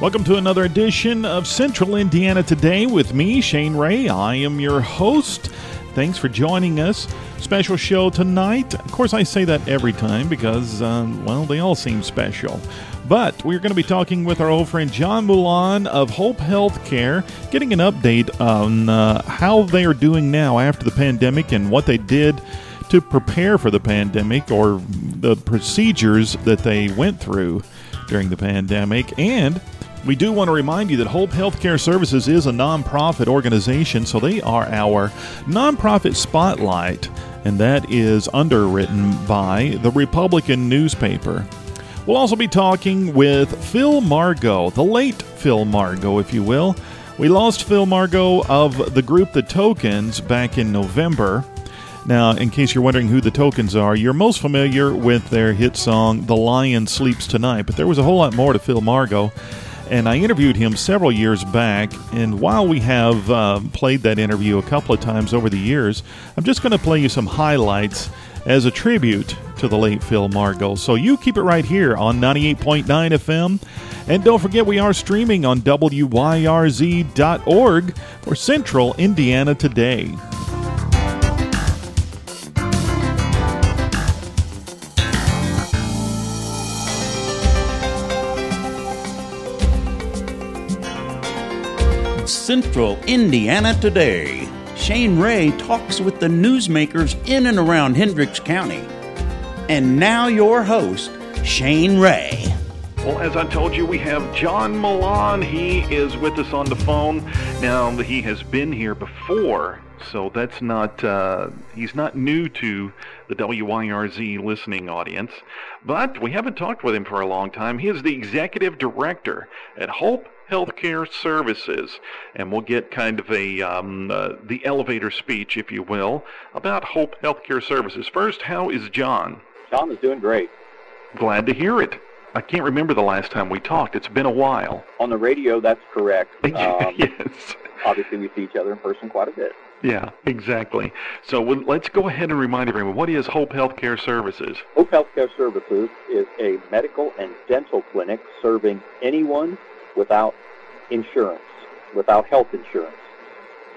Welcome to another edition of Central Indiana Today with me, Shane Ray. I am your host. Thanks for joining us. Special show tonight. Of course, I say that every time because, uh, well, they all seem special. But we're going to be talking with our old friend John Mollaun of Hope Healthcare, getting an update on uh, how they are doing now after the pandemic and what they did to prepare for the pandemic or the procedures that they went through during the pandemic. And we do want to remind you that Hope Healthcare Services is a nonprofit organization, so they are our nonprofit spotlight, and that is underwritten by the Republican newspaper. We'll also be talking with Phil Margo, the late Phil Margo, if you will. We lost Phil Margo of the group The Tokens back in November. Now, in case you're wondering who the Tokens are, you're most familiar with their hit song, The Lion Sleeps Tonight, but there was a whole lot more to Phil Margo and I interviewed him several years back. And while we have uh, played that interview a couple of times over the years, I'm just going to play you some highlights as a tribute to the late Phil Margo. So you keep it right here on 98.9 FM. And don't forget, we are streaming on WYRZ.org for Central Indiana Today. Central Indiana Today. Shane Ray talks with the newsmakers in and around Hendricks County. And now, your host, Shane Ray. Well, as I told you, we have John Mollaun. He is with us on the phone. Now, he has been here before, so that's not, uh, he's not new to the WYRZ listening audience. But we haven't talked with him for a long time. He is the executive director at Hope healthcare services. And we'll get kind of a um, uh, the elevator speech, if you will, about Hope Healthcare Services. First, how is John? John is doing great. Glad to hear it. I can't remember the last time we talked. It's been a while. On the radio, that's correct. Um, yes. Obviously, we see each other in person quite a bit. Yeah, exactly. So well, let's go ahead and remind everyone what is Hope Healthcare Services? Hope Healthcare Services is a medical and dental clinic serving anyone without insurance, without health insurance.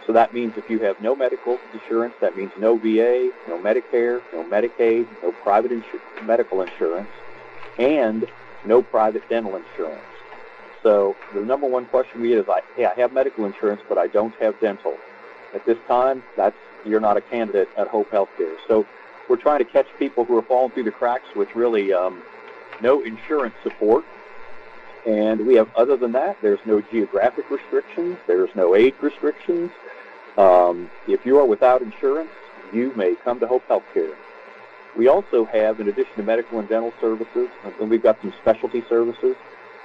So that means if you have no medical insurance, that means no VA, no Medicare, no Medicaid, no private insu- medical insurance, and no private dental insurance. So the number one question we get is, hey, I have medical insurance, but I don't have dental. At this time, that's you're not a candidate at Hope Healthcare. So we're trying to catch people who are falling through the cracks with really um, no insurance support and we have, other than that, there's no geographic restrictions. There's no age restrictions. Um, if you are without insurance, you may come to Hope Healthcare. We also have, in addition to medical and dental services, and we've got some specialty services.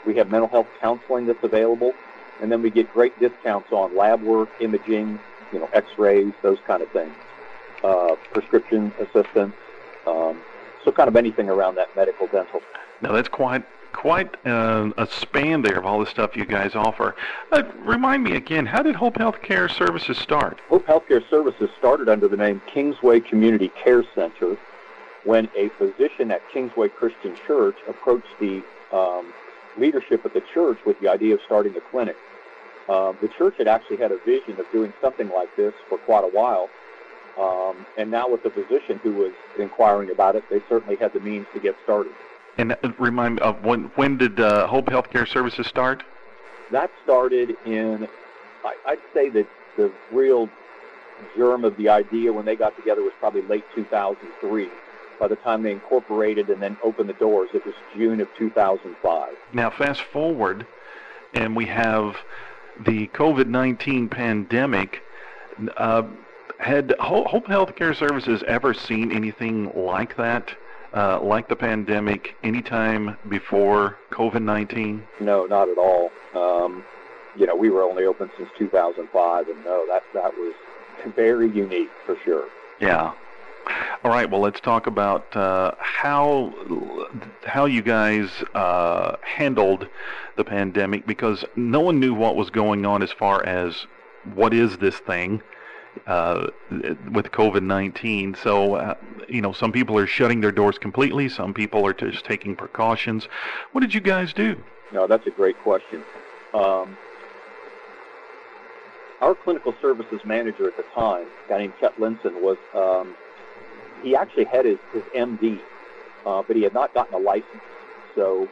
We have mental health counseling that's available, and then we get great discounts on lab work, imaging, you know, X-rays, those kind of things, uh, prescription assistance, um, so kind of anything around that medical dental. Now that's quite quite uh, a span there of all the stuff you guys offer. Uh, remind me again, how did Hope Healthcare Services start? Hope Healthcare Services started under the name Kingsway Community Care Center when a physician at Kingsway Christian Church approached the um, leadership of the church with the idea of starting a clinic. Uh, the church had actually had a vision of doing something like this for quite a while. Um, and now with the physician who was inquiring about it, they certainly had the means to get started. And uh, remind me of when when did uh, Hope Healthcare Services start? That started in, I, I'd say that the real germ of the idea when they got together was probably late 2003. By the time they incorporated and then opened the doors, it was June of 2005. Now, fast forward, and we have the COVID-19 pandemic. Uh, had Hope Healthcare Services ever seen anything like that? Uh, like the pandemic anytime before COVID 19? No, not at all. Um, you know, we were only open since 2005, and no, that, that was very unique for sure. Yeah. All right. Well, let's talk about uh, how how you guys uh, handled the pandemic because no one knew what was going on as far as what is this thing uh, with COVID 19. So, uh, you know, some people are shutting their doors completely, some people are just taking precautions. What did you guys do? No, that's a great question. Um, our clinical services manager at the time, a guy named Chet Linson, was um, he actually had his, his MD, uh, but he had not gotten a license. So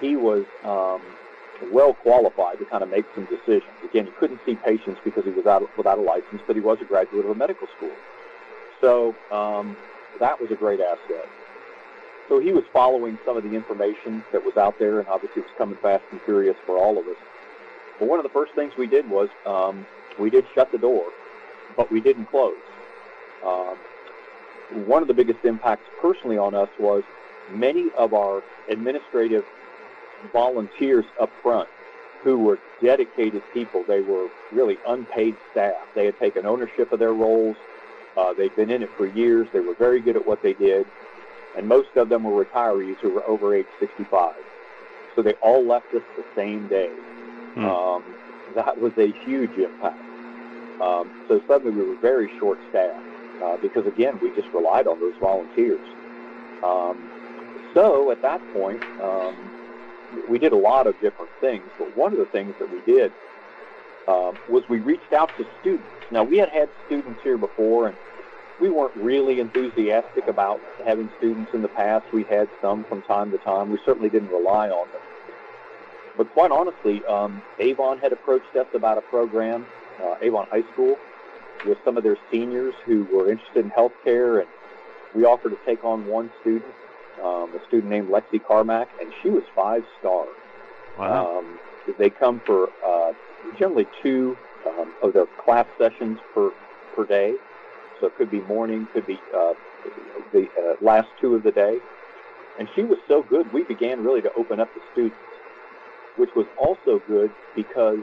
he was um, well qualified to kind of make some decisions. Again, he couldn't see patients because he was out without a license, but he was a graduate of a medical school. So um, that was a great asset. So he was following some of the information that was out there, and obviously it was coming fast and furious for all of us. But one of the first things we did was um, we did shut the door, but we didn't close. Um, one of the biggest impacts personally on us was many of our administrative volunteers up front who were dedicated people. They were really unpaid staff. They had taken ownership of their roles. Uh, they'd been in it for years. They were very good at what they did. And most of them were retirees who were over age 65. So they all left us the same day. Hmm. Um, that was a huge impact. Um, so suddenly we were very short staffed uh, because, again, we just relied on those volunteers. Um, so at that point, um, we did a lot of different things, but one of the things that we did uh, was we reached out to students. Now, we had had students here before, and we weren't really enthusiastic about having students in the past. We had some from time to time. We certainly didn't rely on them. But quite honestly, um, Avon had approached us about a program, uh, Avon High School, with some of their seniors who were interested in healthcare, and we offered to take on one student um, a student named Lexi Carmack, and she was five star. Wow. Um, they come for uh, generally two um, of their class sessions per per day, so it could be morning, could be uh, the uh, last two of the day. And she was so good, we began really to open up the students, which was also good because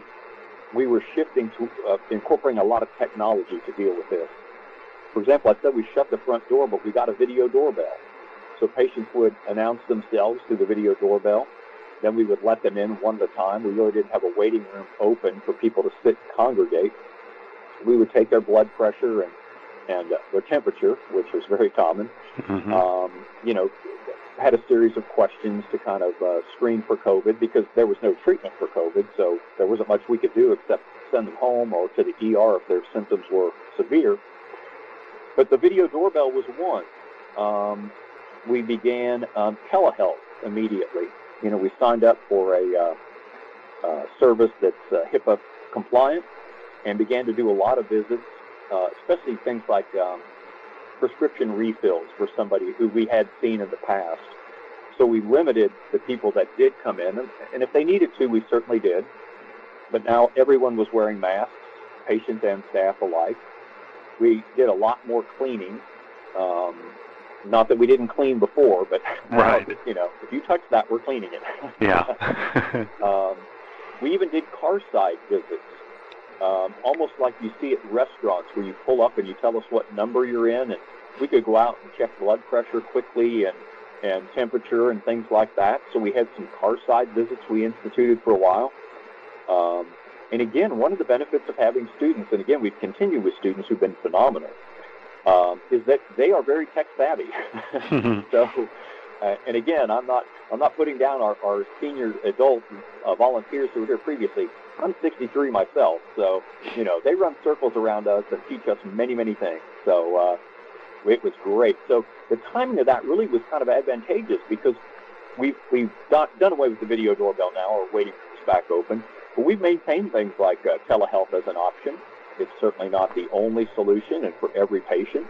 we were shifting to uh, incorporating a lot of technology to deal with this. For example, I said we shut the front door, but we got a video doorbell. So patients would announce themselves through the video doorbell. Then we would let them in one at a time. We really didn't have a waiting room open for people to sit and congregate. We would take their blood pressure and, and uh, their temperature, which was very common. Mm-hmm. Um, you know, had a series of questions to kind of uh, screen for COVID because there was no treatment for COVID, so there wasn't much we could do except send them home or to the ER if their symptoms were severe. But the video doorbell was one. Um, we began um, telehealth immediately. You know, we signed up for a uh, uh, service that's uh, HIPAA compliant and began to do a lot of visits, uh, especially things like um, prescription refills for somebody who we had seen in the past. So we limited the people that did come in, and, and if they needed to, we certainly did. But now everyone was wearing masks, patients and staff alike. We did a lot more cleaning. Um, not that we didn't clean before, but right. you know, if you touch that, we're cleaning it. yeah. um, we even did car side visits, um, almost like you see at restaurants where you pull up and you tell us what number you're in, and we could go out and check blood pressure quickly and and temperature and things like that. So we had some car side visits we instituted for a while. Um, and again, one of the benefits of having students, and again, we've continued with students who've been phenomenal, um, is that they are very tech savvy. so, uh, and again, I'm not I'm not putting down our, our senior adult uh, volunteers who were here previously. I'm 63 myself, so you know they run circles around us and teach us many many things. So uh, it was great. So the timing of that really was kind of advantageous because we've we've done, done away with the video doorbell now, or waiting for this back open. But we've maintained things like uh, telehealth as an option. It's certainly not the only solution and for every patient,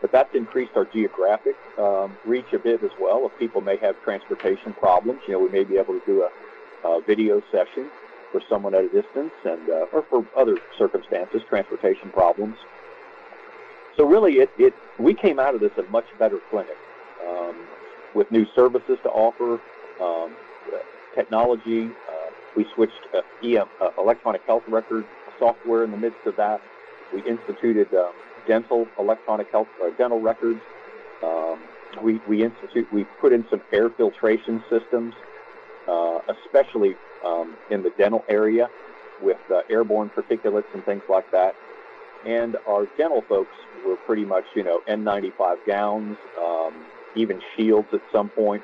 but that's increased our geographic um, reach a bit as well. If people may have transportation problems, you know, we may be able to do a, a video session for someone at a distance and uh, or for other circumstances, transportation problems. So really, it, it we came out of this a much better clinic um, with new services to offer, um, technology. Uh, we switched uh, EM, uh, electronic health record software in the midst of that. We instituted uh, dental electronic health uh, dental records. Um, we we institute we put in some air filtration systems, uh, especially um, in the dental area with uh, airborne particulates and things like that. And our dental folks were pretty much you know N95 gowns, um, even shields at some point.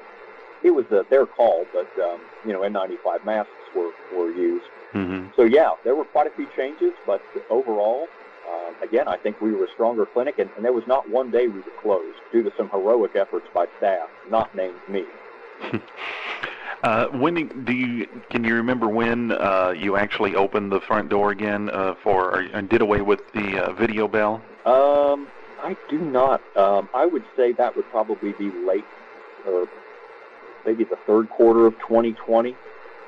It was uh, their call, but um, you know N95 masks were were used. Mm-hmm. So yeah, there were quite a few changes, but overall, um, again, I think we were a stronger clinic, and, and there was not one day we were closed due to some heroic efforts by staff, not named me. Uh, when do you can you remember when uh, you actually opened the front door again uh, for and did away with the uh, video bell? Um, I do not. Um, I would say that would probably be late, or maybe the third quarter of 2020.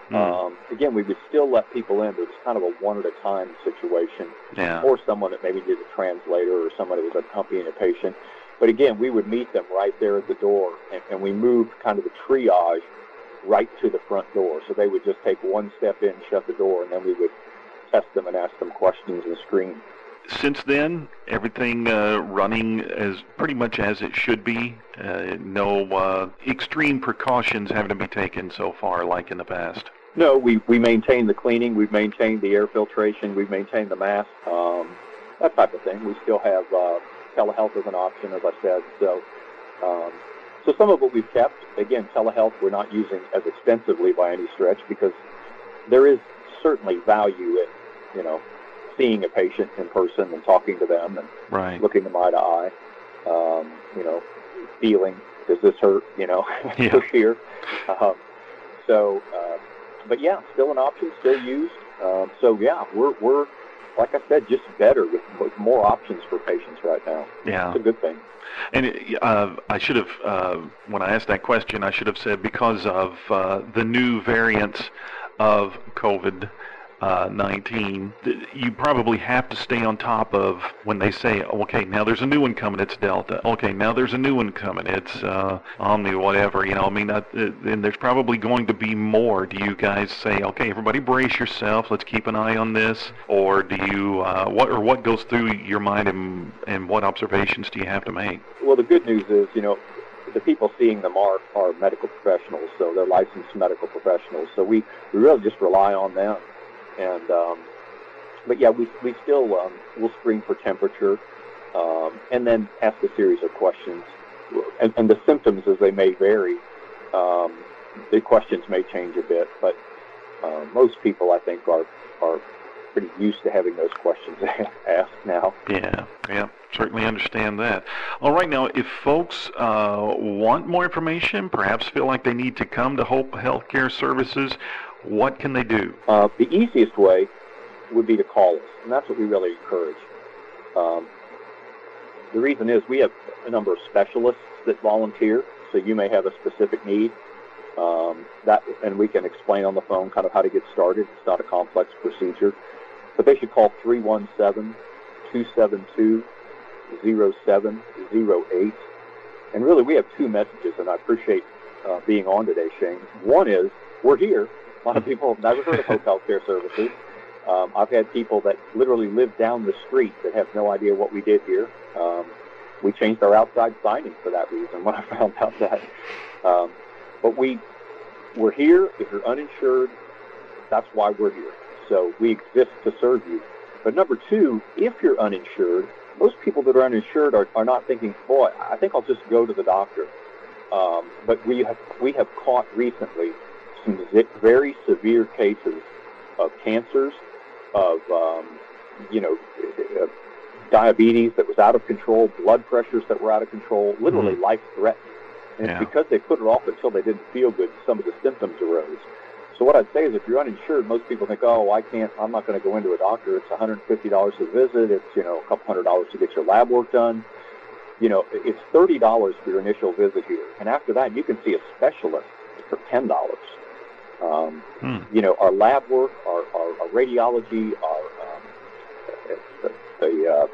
Hmm. Um, again, we would still let people in, but it was kind of a one at a time situation, yeah. or someone that maybe did a translator, or someone that was accompanying a patient. But again, we would meet them right there at the door, and, and we moved kind of the triage right to the front door. So they would just take one step in, shut the door, and then we would test them and ask them questions and screen. Since then, everything uh, running as pretty much as it should be. Uh, no uh, extreme precautions having to be taken so far, like in the past. No, we we maintain the cleaning, we've maintained the air filtration, we've maintained the mask, um, that type of thing. We still have uh, telehealth as an option, as I said. So, um, so some of what we've kept, again, telehealth we're not using as extensively by any stretch because there is certainly value in, you know, seeing a patient in person and talking to them and Right. looking them eye to eye. Um, you know, feeling does this hurt? You know, Yeah. push here. Um, so, uh, but yeah, still an option, still used. Um, so yeah, we're we're like I said, just better with, with more options for patients right now. Yeah. It's a good thing. And it, uh, I should have, uh, when I asked that question, I should have said because of uh, the new variants of COVID. Uh, 19, th- you probably have to stay on top of when they say, okay, now there's a new one coming, it's Delta. Okay, now there's a new one coming, it's uh, Omni, whatever. You know, I mean, that, uh, and there's probably going to be more. Do you guys say, okay, everybody brace yourself, let's keep an eye on this, or do you, uh, what, or what goes through your mind, and, and what observations do you have to make? Well, the good news is, you know, the people seeing them are, are medical professionals, so they're licensed medical professionals. So we, we really just rely on them. And um, but yeah, we we still um, will screen for temperature, um, and then ask a series of questions. And, and the symptoms, as they may vary, um, the questions may change a bit. But uh, most people, I think, are are pretty used to having those questions asked now. Yeah, yeah, certainly understand that. All right, now, if folks uh, want more information, perhaps feel like they need to come to Hope Healthcare Services, what can they do? Uh, the easiest way would be to call us, and that's what we really encourage. Um, the reason is we have a number of specialists that volunteer, so you may have a specific need. Um, that, and we can explain on the phone kind of how to get started. It's not a complex procedure, but they should call 317-272-0708. And really, we have two messages, and I appreciate uh, being on today, Shane. One is we're here. A lot of people never heard of Hope Healthcare Services. Um, I've had people that literally live down the street that have no idea what we did here. Um, we changed our outside signing for that reason when I found out that. Um, but we we're here. If you're uninsured, that's why we're here. So we exist to serve you. But number two, if you're uninsured, most people that are uninsured are, are not thinking, boy, I think I'll just go to the doctor. Um, but we have we have caught recently some very severe cases of cancers, of um, you know, diabetes that was out of control, blood pressures that were out of control, literally Mhm. life threatening. And Yeah. it's because they put it off until they didn't feel good, some of the symptoms arose. So what I'd say is if you're uninsured, most people think, oh, I can't, I'm not going to go into a doctor. It's $150 a visit. It's, you know, a couple hundred dollars to get your lab work done. You know, it's $30 for your initial visit here. And after that, you can see a specialist for $10. Um, Hmm. you know, our lab work, our, our, our radiology, our um, the, the uh,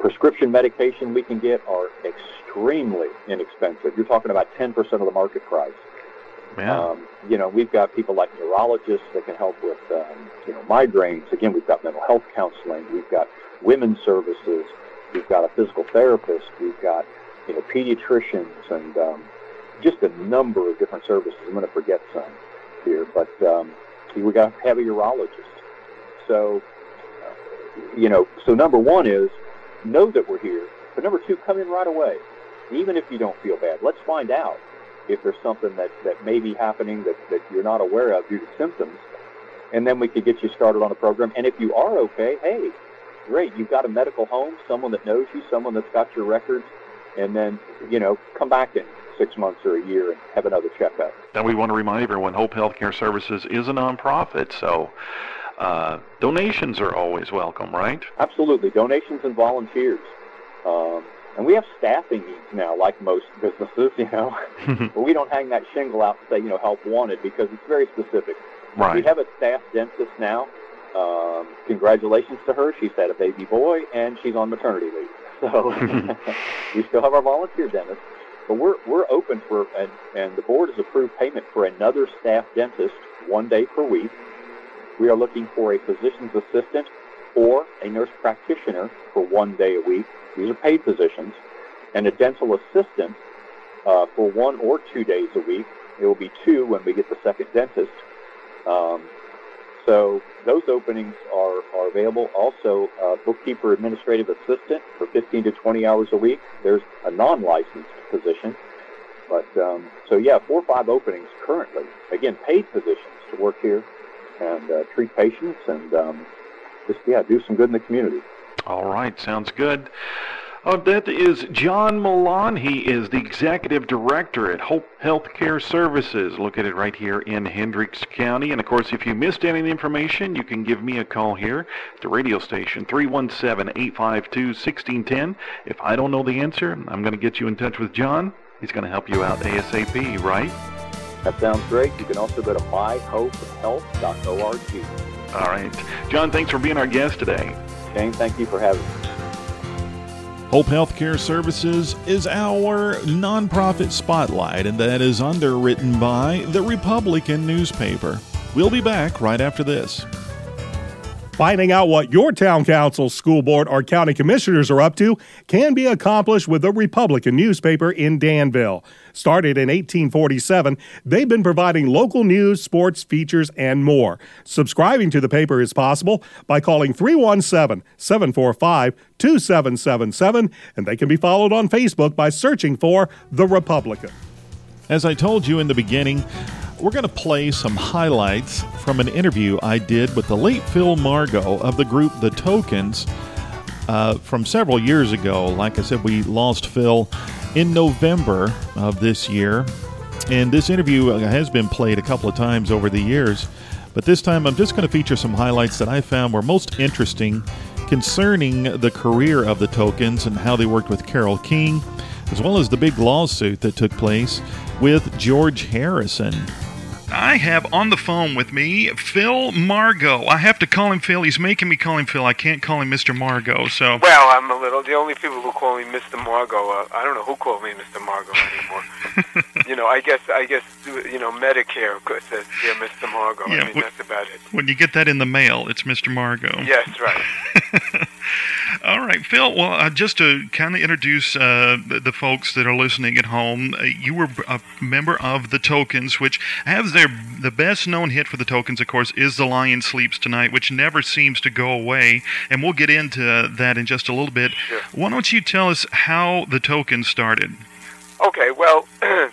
prescription medication we can get are extremely inexpensive. You're talking about 10% of the market price. Yeah. Um, you know, we've got people like neurologists that can help with, um, you know, migraines. Again, we've got mental health counseling. We've got women's services. We've got a physical therapist. We've got, you know, pediatricians and um, just a number of different services. I'm going to forget some here, but um, we got to have a urologist. So, you know, so number one is know that we're here. But number two, come in right away. Even if you don't feel bad, let's find out if there's something that, that may be happening that, that you're not aware of due to symptoms. and then we could get you started on a program. And if you are okay, hey, great, you've got a medical home, someone that knows you, someone that's got your records, and then, you know, come back in six months or a year and have another checkup. And we want to remind everyone Hope Healthcare Services is a nonprofit, so uh, donations are always welcome, right? Absolutely. Donations and volunteers. Um, and we have staffing needs now, like most businesses, you know. but we don't hang that shingle out and say, you know, help wanted because it's very specific. Right. We have a staff dentist now. Um, congratulations to her. She's had a baby boy and she's on maternity leave. So we still have our volunteer dentist. But we're, we're open for, and, and the board has approved payment for another staff dentist one day per week. We are looking for a physician's assistant or a nurse practitioner for one day a week. These are paid positions. And a dental assistant uh, for one or two days a week. It will be two when we get the second dentist. Um, so those openings are, are available. Also, uh, bookkeeper administrative assistant for 15 to 20 hours a week. There's a non-licensed position. But um, so yeah, four or five openings currently. Again, paid positions to work here and uh, treat patients and um, just yeah, do some good in the community. All right, sounds good. Uh, that is John Mollaun. He is the executive director at Hope Healthcare Services, located right here in Hendricks County. And of course, if you missed any of the information, you can give me a call here at the radio station, 317 852 1610. If I don't know the answer, I'm going to get you in touch with John. He's going to help you out ASAP, right? That sounds great. You can also go to myhopehealth.org. All right. John, thanks for being our guest today. Shane, thank you for having me. Hope Healthcare Services is our nonprofit spotlight, and that is underwritten by the Republican newspaper. We'll be back right after this. Finding out what your town council, school board, or county commissioners are up to can be accomplished with the Republican newspaper in Danville. Started in 1847, they've been providing local news, sports, features, and more. Subscribing to the paper is possible by calling 317 745 2777, and they can be followed on Facebook by searching for The Republican. As I told you in the beginning, we're going to play some highlights from an interview I did with the late Phil Margo of the group The Tokens uh, from several years ago. Like I said, we lost Phil in November of this year, and this interview has been played a couple of times over the years. But this time, I'm just going to feature some highlights that I found were most interesting concerning the career of the Tokens and how they worked with Carole King, as well as the big lawsuit that took place with George Harrison. I have on the phone with me Phil Margo. I have to call him Phil. He's making me call him Phil. I can't call him Mr. Margo. So Well, I'm a little. The only people who call me Mr. Margo, uh, I don't know who called me Mr. Margo anymore. you know, I guess, I guess, you know, Medicare says, "Dear Mr. Margo." Yeah, I mean, wh- that's about it. when you get that in the mail, it's Mr. Margo. Yes, right. All right, Phil. Well, uh, just to kind of introduce uh, the, folks that are listening at home, uh, you were a member of the Tokens, which has their the best known hit for the Tokens, of course, is "The Lion Sleeps Tonight," which never seems to go away, and we'll get into that in just a little bit. Sure. Why don't you tell us how the Tokens started? Okay, well,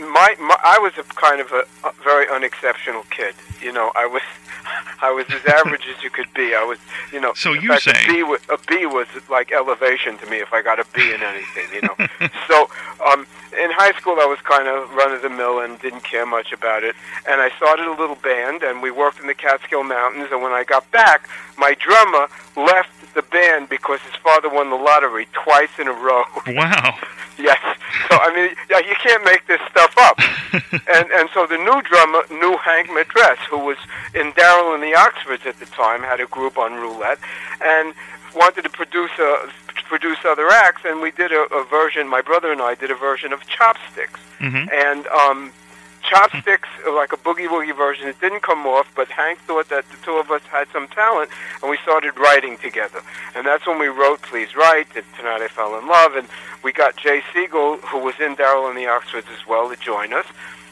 my, my I was a kind of a, a very unexceptional kid. You know, I was I was as average as you could be. I was, you know. So you say- a B, was, a B was like elevation to me if I got a B in anything. You know. so um, in high school, I was kind of run of the mill and didn't care much about it. And I started a little band, and we worked in the Catskill Mountains. And when I got back, my drummer left the band because his father won the lottery twice in a row. Wow. Yes. So I mean, yeah, you can't make this stuff up. and and so the new drummer knew Hank Medress, who was in Darrell and the Oxfords at the time, had a group on roulette, and wanted to produce a produce other acts. And we did a, a version. My brother and I did a version of Chopsticks. Mhm. And um, Chopsticks, like a boogie woogie version, it didn't come off. But Hank thought that the two of us had some talent, and we started writing together. And that's when we wrote "Please Write," and "Tonight I Fell in Love," and we got Jay Siegel, who was in Darrell and the Oxfords as well, to join us.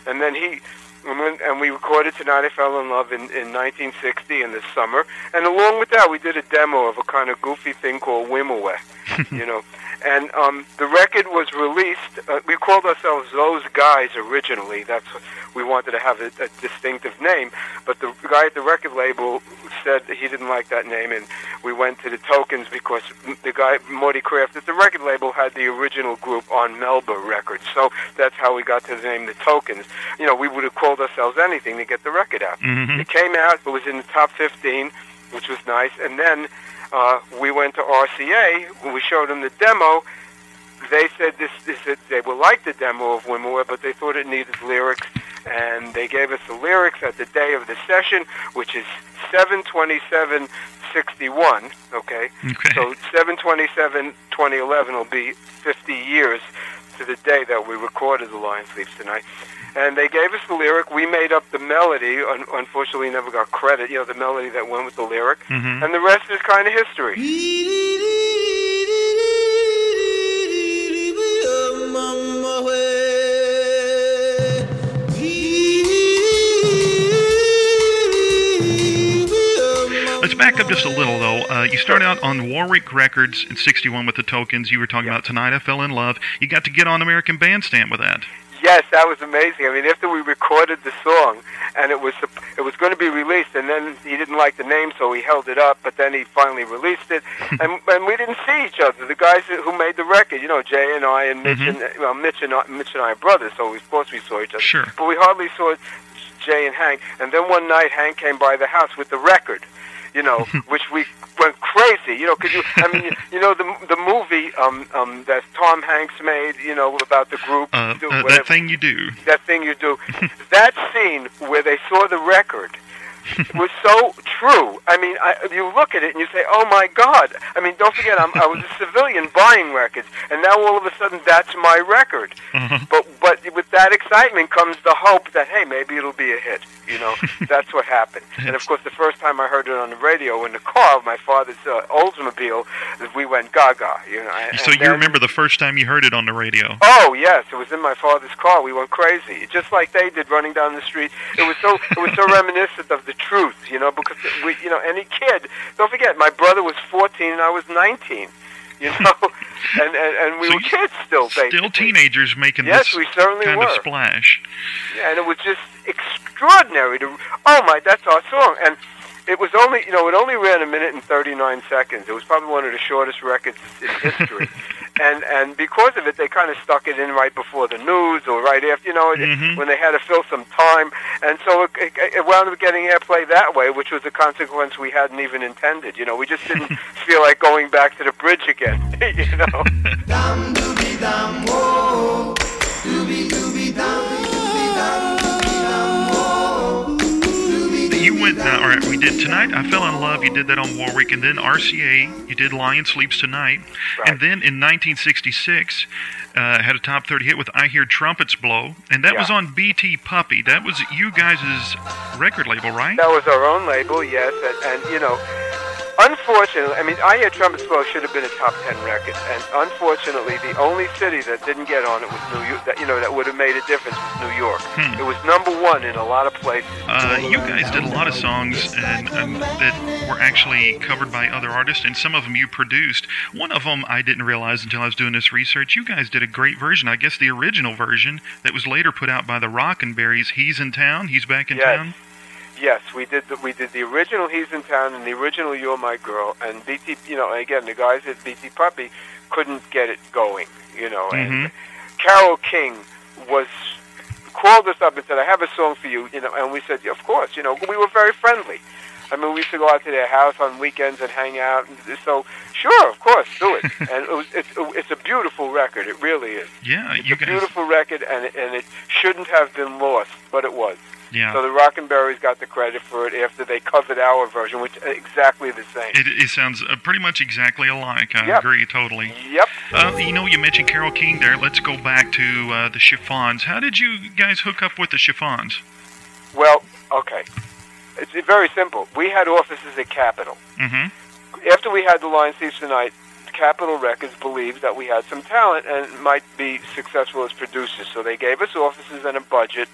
And then he, and, and we recorded Tonight I Fell in Love in, in 1960 in the summer. And along with that, we did a demo of a kind of goofy thing called Wimoweh. you know. And um, the record was released. Uh, we called ourselves Those Guys originally. That's what we wanted to have a, a distinctive name. But the guy at the record label said he didn't like that name, and we went to the Tokens because the guy Morty Craft at the record label had the original group on Melba Records. So that's how we got to the name the Tokens. You know, we would have called ourselves anything to get the record out. Mhm. It came out. It was in the top 15, which was nice. And then uh, we went to RCA. When we showed them the demo, they said this, this that they would like the demo of Wimoweh, but they thought it needed lyrics. And they gave us the lyrics at the day of the session, which is 72761. Okay? Okay. So 727 2011 will be 50 years to the day that we recorded The Lion Sleeps Tonight. And they gave us the lyric. We made up the melody. Un- unfortunately, never got credit. You know, the melody that went with the lyric. Mhm. And the rest is kind of history. Let's back up just a little, though. Uh, you started out on Warwick Records in '61 with the Tokens. You were talking about tonight. I fell in love. You got to get on American Bandstand with that. Yes, that was amazing. I mean, after we recorded the song, and it was it was going to be released, and then he didn't like the name, so he held it up. But then he finally released it, and and we didn't see each other. The guys who made the record, you know, Jay and I, and Mitch, mm-hmm. and well, Mitch and I, Mitch and I are brothers, so of course we saw each other. Sure. But we hardly saw Jay and Hank. And then one night, Hank came by the house with the record, you know, which we went crazy, you know, because you, I mean, you, you know, the the movie um um that Tom Hanks made, you know, about the group, Uh, do uh, whatever- that thing you do. that thing you do. that scene where they saw the record was so true. I mean, I, you look at it and you say, "Oh my God!" I mean, don't forget, I'm, I was a civilian buying records, and now all of a sudden that's my record. Uh-huh. But but with that excitement comes the hope that hey, maybe it'll be a hit. You know, that's what happened. And of course, the first time I heard it on the radio in the car, of my father's uh, Oldsmobile, we went gaga. You know. and- So you then- remember the first time you heard it on the radio? Oh yes, it was in my father's car. We went crazy, just like they did running down the street. It was so it was so reminiscent of the truth, you know, because we, you know, any kid. Don't forget, my brother was 14 and I was 19. You know, and and, and we So were kids still, basically. Still teenagers making Yes, this we certainly kind were. of splash. Yeah, and it was just extraordinary to. Oh my, that's our song, and it was only you know it only ran a minute and thirty nine seconds. It was probably one of the shortest records in history, and and because of it, they kind of stuck it in right before the news or right after you know it- Mhm. when they had to fill some time, and so it, it, it wound up getting airplay that way, which was a consequence we hadn't even intended. You know, we just didn't feel like going back to the bridge again. you know. Went, uh, all right, we did Tonight, I Fell in Love, you did that on Warwick, and then RCA, you did Lion Sleeps Tonight. Right. And then in 1966, uh, had a top 30 hit with I Hear Trumpets Blow, and that was on BT Puppy. That was you guys' record label, right? That was our own label, yes, and, and you know, unfortunately, I mean, I Hear Trumpets Blow should have been a top ten record, and unfortunately, the only city that didn't get on it was New York. That you know, that would have made a difference was New York. Hmm. It was number one in a lot of places. Uh, you guys did a lot of songs and um, that were actually covered by other artists, and some of them you produced. One of them I didn't realize until I was doing this research. You guys did a great version. I guess the original version that was later put out by the Rockin' Berries. He's in town. He's back in Yes. town. Yes, we did. The, we did the original "He's in Town" and the original "You're My Girl." And BT, you know, again, the guys at BT Puppy couldn't get it going. You know, and Mhm. Carole King was called us up and said, "I have a song for you." You know, and we said, "Of course." You know, we were very friendly. I mean, we used to go out to their house on weekends and hang out. And so, sure, of course, do it. and it was, it's, it's a beautiful record. It really is. Yeah, It's you a guys. beautiful record, and and it shouldn't have been lost, but it was. Yeah. So the Rockin' Berries got the credit for it after they covered our version, which is exactly the same. It, it sounds uh, pretty much exactly alike. I Yep. agree totally. Yep. Uh, you know, you mentioned Carole King there. Let's go back to uh, the chiffons. How did you guys hook up with the chiffons? Well, okay. It's very simple. We had offices at Capitol. Mm-hmm. After we had the Lion Thieves Tonight, Capitol Records believed that we had some talent and might be successful as producers. So they gave us offices and a budget,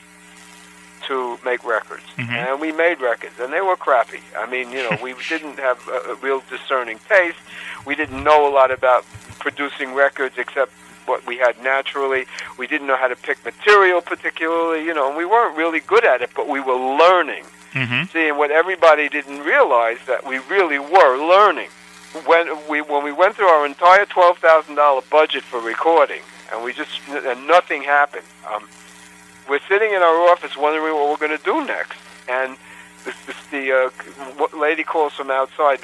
to make records, Mhm. and we made records, and they were crappy. I mean, you know, we didn't have a, a real discerning taste. We didn't know a lot about producing records except what we had naturally. We didn't know how to pick material particularly, you know, and we weren't really good at it, but we were learning. Mm-hmm. See, and what everybody didn't realize that we really were learning. When we when we went through our entire twelve thousand dollar budget for recording, and we just and nothing happened. Um, we're sitting in our office wondering what we're going to do next, and this, this, the uh, lady calls from outside.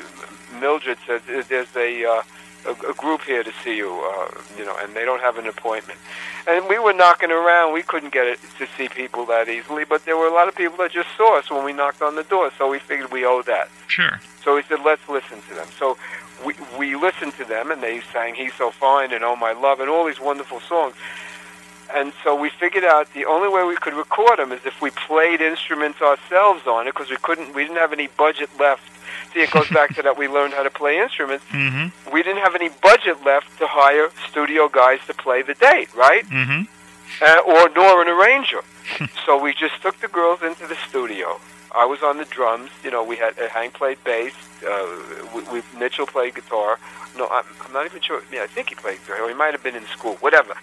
Mildred says there's a, uh, a a group here to see you, uh, you know, and they don't have an appointment. And we were knocking around. We couldn't get it to see people that easily, but there were a lot of people that just saw us when we knocked on the door. So we figured we owe that. Sure. So we said, let's listen to them. So we we listened to them, and they sang "He's So Fine" and "Oh My Love" and all these wonderful songs. And so we figured out the only way we could record them is if we played instruments ourselves on it, because we couldn't. We didn't have any budget left. See, it goes back to that we learned how to play instruments. Mm-hmm. We didn't have any budget left to hire studio guys to play the date, right? Mm-hmm. uh, or nor an arranger. so we just took the girls into the studio. I was on the drums. You know, we had uh, Hank played bass. Uh, we, we, Mitchell played guitar. No, I'm, I'm not even sure. Yeah, I think he played guitar. He might have been in school. Whatever.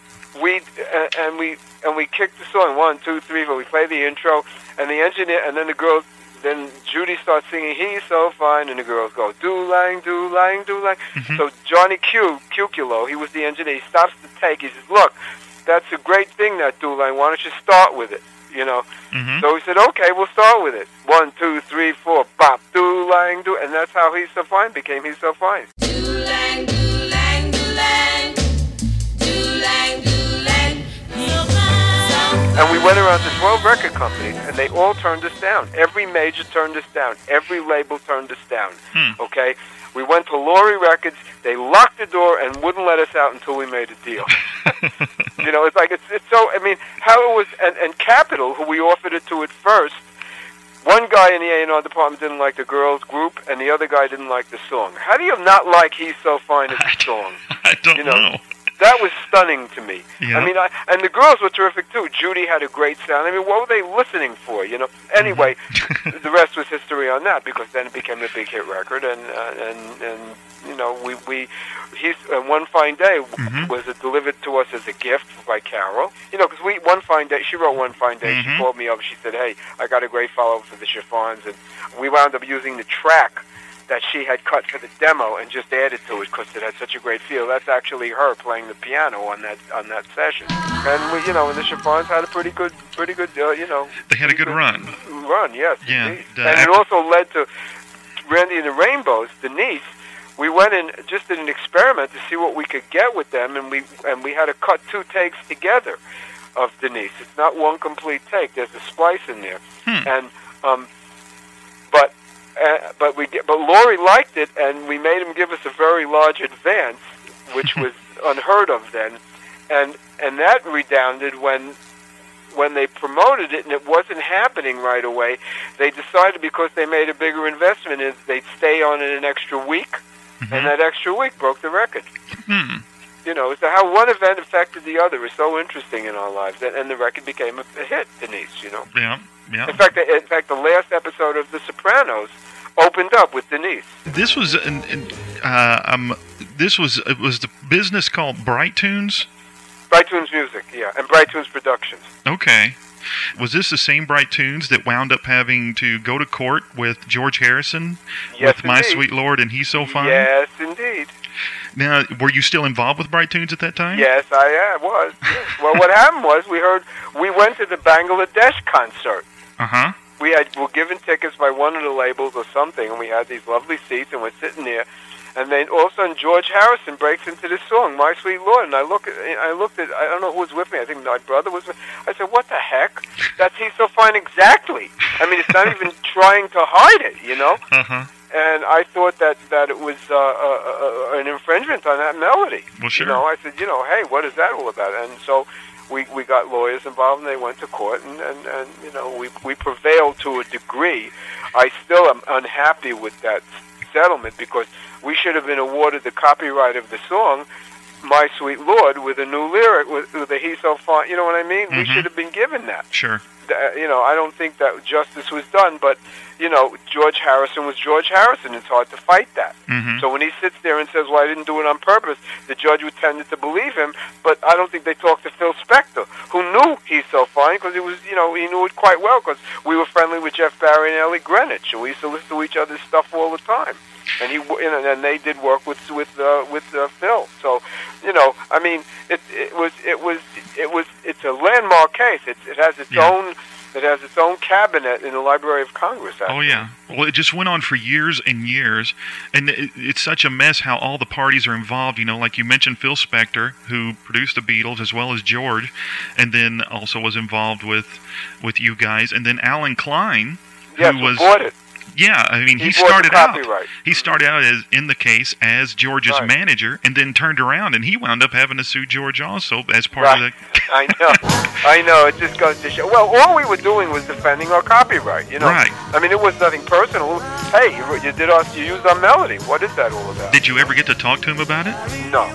We uh, and we and we kicked the song one, two, three, four. We played the intro, and the engineer, and then the girls. Then Judy starts singing "He's So Fine," and the girls go "Do lang, do lang, do lang." So Johnny Q, Cuculo, he was the engineer. He stops the take. He says, "Look, that's a great thing, that do lang. Why don't you start with it?" You know. Mm-hmm. So he said, "Okay, we'll start with it. One, two, three, four, bop, do lang, do," and that's how "He's So Fine" became "He's So Fine." And we went around to 12 record companies, and they all turned us down. Every major turned us down. Every label turned us down. Hmm. Okay? We went to Laurie Records. They locked the door and wouldn't let us out until we made a deal. you know, it's like, it's, it's so, I mean, how it was, and, and Capitol, who we offered it to at first, one guy in the A&R department didn't like the girls group, and the other guy didn't like the song. How do you not like He's So Fine as a song? I don't You know, know. That was stunning to me. Yeah. I mean, I, and the girls were terrific too. Judy had a great sound. I mean, what were they listening for? You know. Anyway, the rest was history on that because then it became a big hit record, and uh, and and you know, we we he's uh, one fine day Mhm. was it delivered to us as a gift by Carol. You know, because we one fine day she wrote one fine day. Mhm. She called me up. She said, "Hey, I got a great follow up for the chiffons," and we wound up using the track that she had cut for the demo and just added to it because it had such a great feel. That's actually her playing the piano on that on that session. And we, you know, and the chiffons had a pretty good, pretty good, uh, you know, They had a good pretty run. Run, yes. Yeah, and it also led to Randy and the Rainbows, Denise. We went in just did an experiment to see what we could get with them, and we and we had to cut two takes together of Denise. It's not one complete take. There's a splice in there, Hmm. and um, but uh, but we but Laurie liked it, and we made him give us a very large advance, which was unheard of then, and and that redounded when when they promoted it and it wasn't happening right away. They decided because they made a bigger investment, is they'd stay on it an extra week, and that extra week broke the record. Hmm. You know, so how one event affected the other is so interesting in our lives, and, and the record became a, a hit, Denise. You know. Yeah. Yeah. In fact, in fact, the last episode of The Sopranos opened up with Denise. This was an, an, uh, um, this was it was the business called Bright Tunes. Bright Tunes Music, yeah, and Bright Tunes Productions. Okay. Was this the same Bright Tunes that wound up having to go to court with George Harrison Yes, with My. Sweet Lord and He's So Fine? Yes, indeed. Now, were you still involved with Bright Tunes at that time? Yes, I uh, was. yes. Well, what happened was we heard we went to the Bangladesh concert. Uh huh. We had were given tickets by one of the labels or something, and we had these lovely seats, and we're sitting there. And then all of a sudden, George Harrison breaks into this song, "My Sweet Lord," and I look, at, I looked at, I don't know who was with me. I think my brother was. with I said, "What the heck? That's he's so fine, exactly." I mean, it's not even trying to hide it, you know. Uh huh. And I thought that that it was uh, uh, uh, an infringement on that melody. Well, sure. You know, I said, you know, hey, what is that all about? And so we we got lawyers involved, and they went to court, and and, and you know, we we prevailed to a degree. I still am unhappy with that settlement because we should have been awarded the copyright of the song. My sweet Lord, with a new lyric, with, with a "He's so fine," you know what I mean? We Mhm. should have been given that Sure. You know, I don't think that justice was done. But you know, George Harrison was George Harrison. It's hard to fight that. Mhm. So when he sits there and says, "Well, I didn't do it on purpose," the judge would tend to believe him. But I don't think they talked to Phil Spector, who knew he's so fine because he was, you know, he knew it quite well because we were friendly with Jeff Barry and Ellie Greenwich, and we used to listen to each other's stuff all the time. And he, and they did work with with uh, with uh, Phil. So, you know, I mean, it it was it was it was it's a landmark case. It it has its Yeah. own. It has its own cabinet in the Library of Congress. Oh yeah. Well, it just went on for years and years, and it, it's such a mess how all the parties are involved. You know, like you mentioned, Phil Spector, who produced the Beatles, as well as George, and then also was involved with with you guys, and then Allen Klein, Yes, who who was bought it. Yeah. I mean, he, He started out. He started out as in the case as George's Right. manager, and then turned around, and he wound up having to sue George also as part Right. of the. I know, I know. It just goes to show. Well, all we were doing was defending our copyright. You know, Right. I mean, it was nothing personal. Hey, you, you did us. You used our melody. What is that all about? Did you ever get to talk to him about it? no,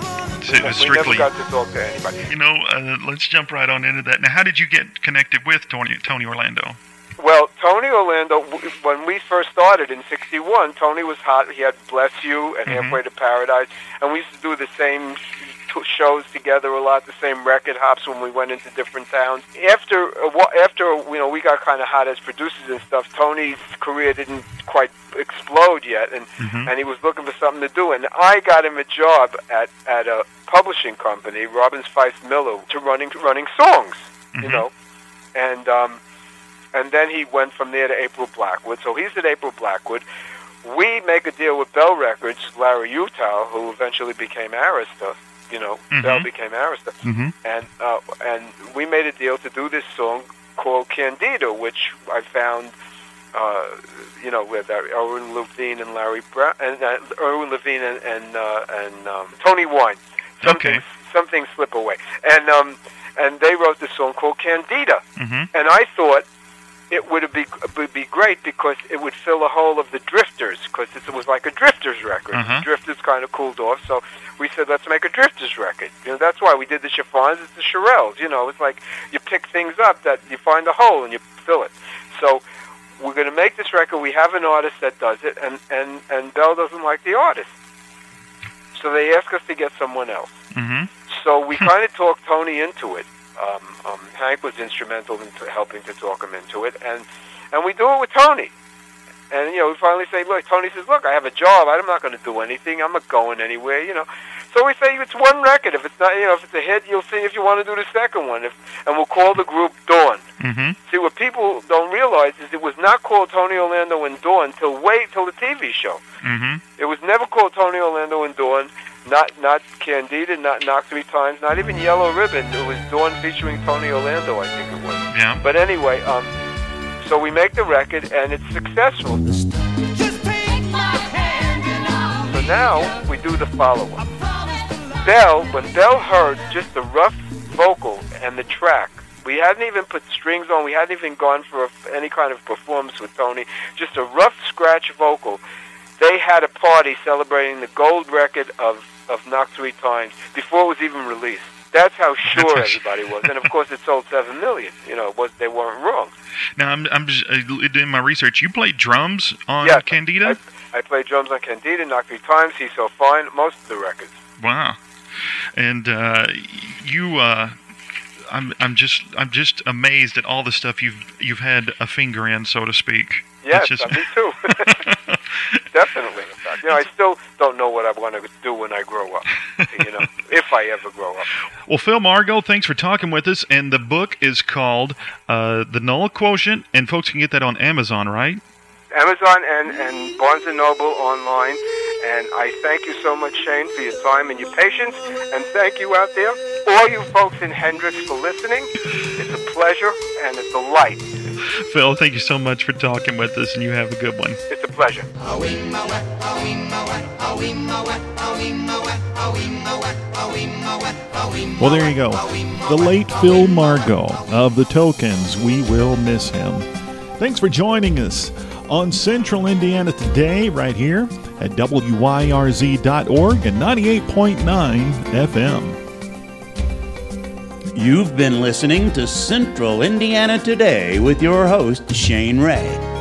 So it was we strictly. never got to talk to anybody. You know, uh, let's jump right on into that. Now, how did you get connected with Tony Tony Orlando? Well, Tony Orlando, w- when we first started in '61, Tony was hot. He had "Bless You" and Mhm. "Halfway to Paradise," and we used to do the same shows together a lot, the same record hops when we went into different towns. After after you know we got kind of hot as producers and stuff, Tony's career didn't quite explode yet, and Mhm. and he was looking for something to do. And I got him a job at at a publishing company, Robbins Feist Miller, to running running songs, you Mhm. know, and um, and then he went from there to April Blackwood. So he's at April Blackwood. We make a deal with Bell Records, Larry Uttal, who eventually became Arista. You know, Bell Mhm. became Arista, Mm-hmm. and uh, and we made a deal to do this song called Candida, which I found. Uh, you know, with uh, Irwin Levine and Larry Brown, and uh, Irwin Levine and and, uh, and um, Toni Wine. Some Okay. things, some things slip away, and um, and they wrote this song called Candida, Mm-hmm. and I thought it would be would be great because it would fill a hole of the Drifters because it was like a Drifters record. Uh-huh. The Drifters kind of cooled off, so we said let's make a Drifters record. You know, that's why we did the chiffons. It's the Shirelles. You know, it's like you pick things up that you find a hole and you fill it. So we're going to make this record. We have an artist that does it, and and and Bell doesn't like the artist, so they ask us to get someone else. Mm-hmm. So we kind of talked Tony into it. Um, um, Hank was instrumental in t- helping to talk him into it, and and we do it with Tony. And you know, we finally say, look, Tony says, look, I have a job. I'm not going to do anything. I'm not going anywhere. You know. So we say it's one record. If it's not, you know, if it's a hit, you'll see if you want to do the second one. If and we'll call the group Dawn. Mm-hmm. See, what people don't realize is it was not called Tony Orlando and Dawn till wait till the TV show. Mm-hmm. It was never called Tony Orlando. Not not Candida, not Knock Three Times, not even Yellow Ribbon. It was Dawn featuring Tony Orlando, I think it was. Yeah. But anyway, um, so we make the record and it's successful. So now we do the follow-up. Bell, when Bell heard just the rough vocal and the track, we hadn't even put strings on. We hadn't even gone for a, any kind of performance with Tony. Just a rough scratch vocal. They had a party celebrating the gold record of of Knock Three Times before it was even released. That's how sure everybody was, and of course it sold seven million. You know, was they weren't wrong. Now I'm I'm just, uh, doing my research. You played drums on Yes, Candida. I, I played drums on Candida, Knock Three Times, He's So Fine, most of the records. Wow. And uh, you, uh, I'm I'm just I'm just amazed at all the stuff you've you've had a finger in, so to speak. Yes, just- me too. Definitely. You know, I still don't know what I want to do when I grow up. You know, if I ever grow up. Well, Phil Margo, thanks for talking with us. And the book is called uh, The Null Quotient, and folks can get that on Amazon, right? Amazon and, and Barnes & Noble online. And I thank you so much, Shane, for your time and your patience. And thank you out there, all you folks in Hendricks for listening. It's a pleasure and a delight. Phil, thank you so much for talking with us, and you have a good one. It's a pleasure. Well, there you go. The late Phil Margo of the Tokens. We will miss him. Thanks for joining us on Central Indiana today, right here at WYRZ.org and 98.9 FM. You've been listening to Central Indiana Today with your host, Shane Ray.